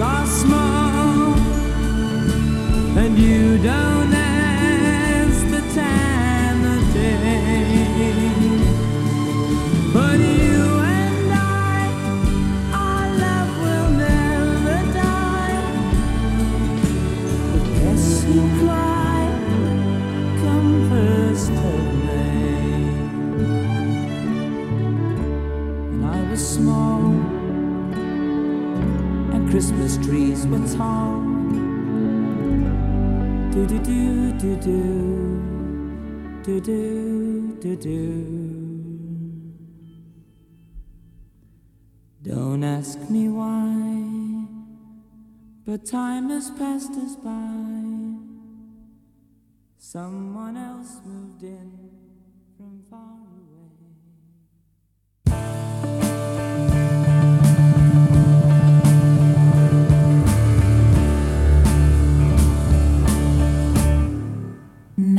I smile and you don't. song. Do do do do do do do do do. Don't ask me why, but time has passed us by. Someone else moved in.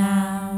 啊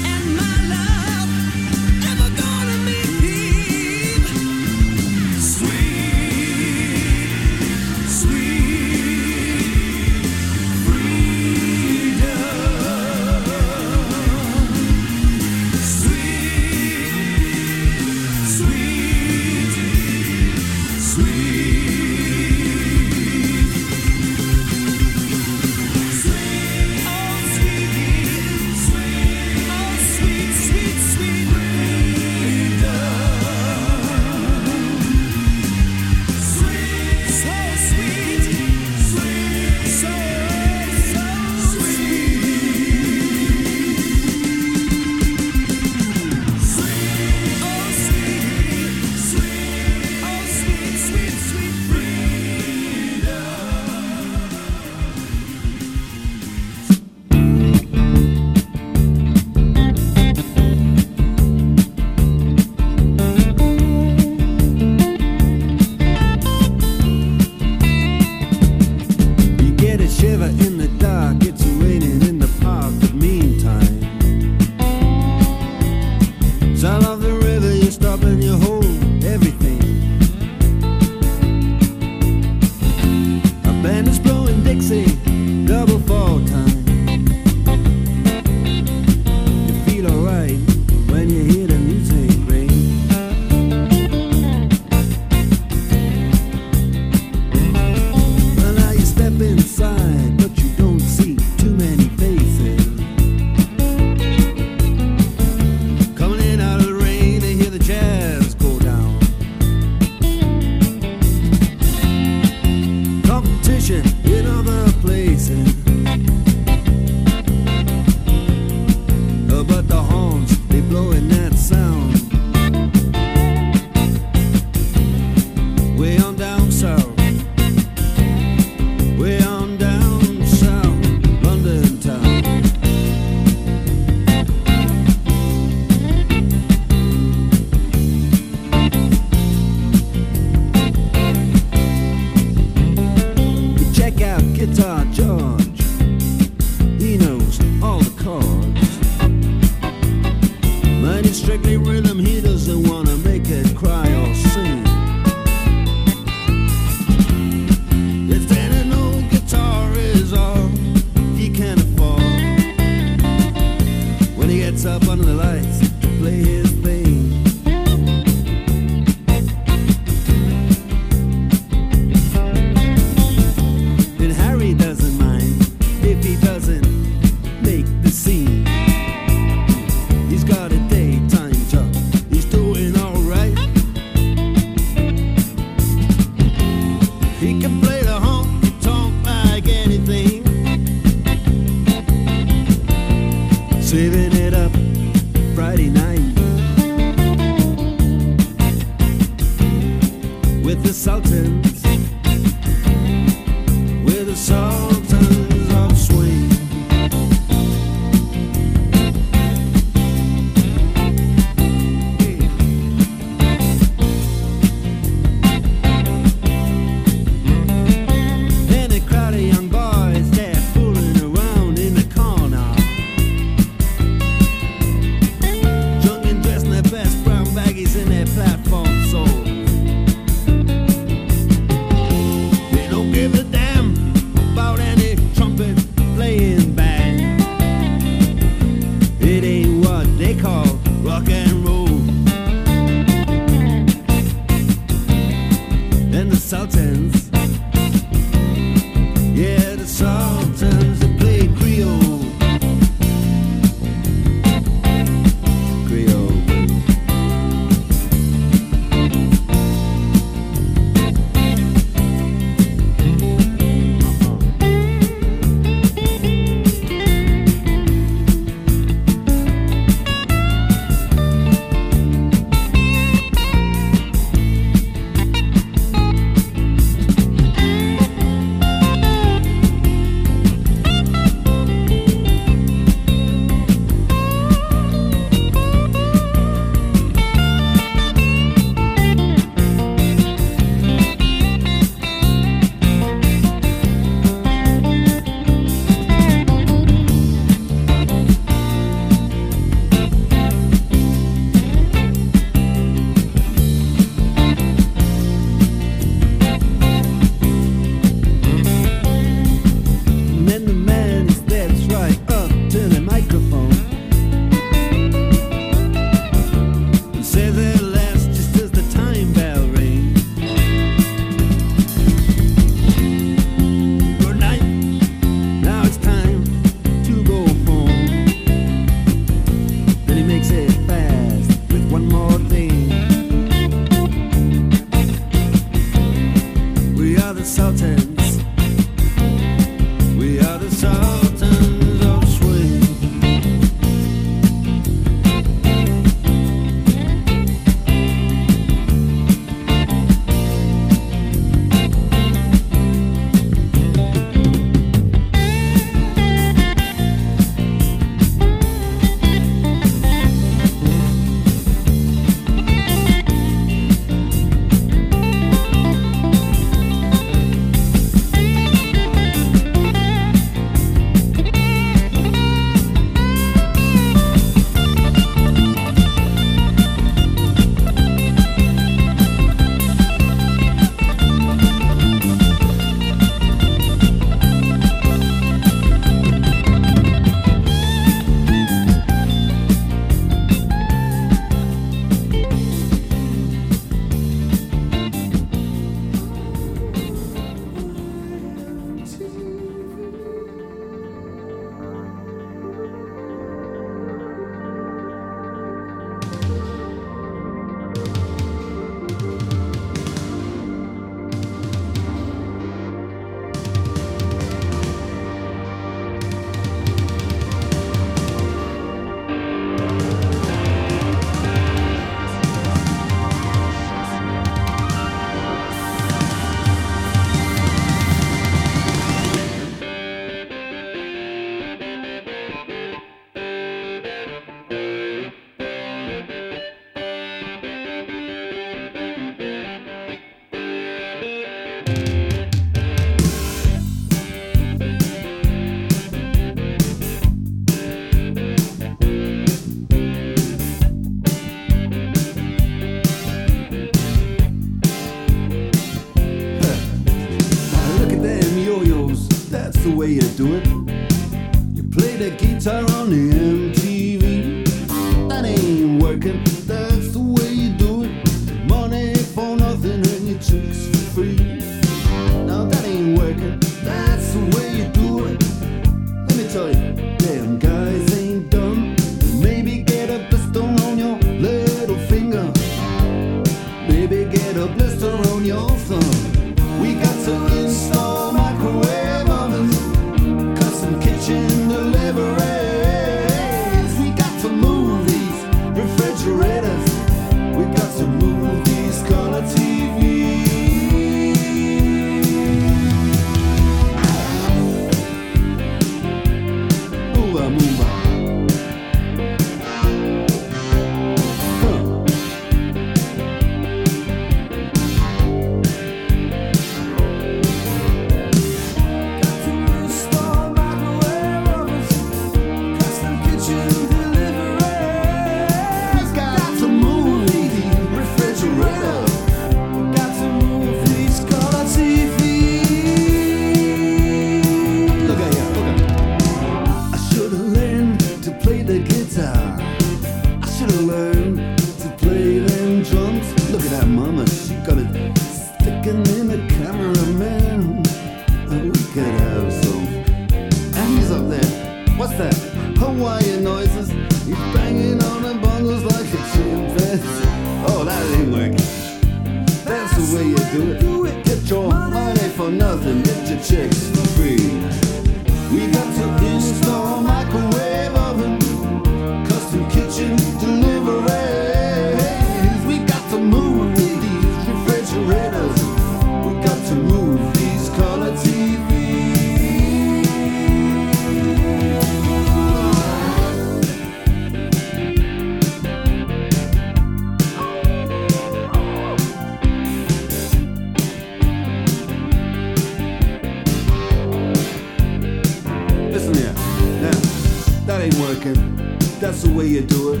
ain't working. That's the way you do it.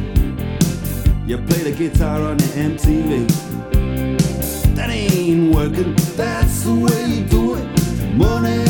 You play the guitar on the MTV. That ain't working. That's the way you do it. Money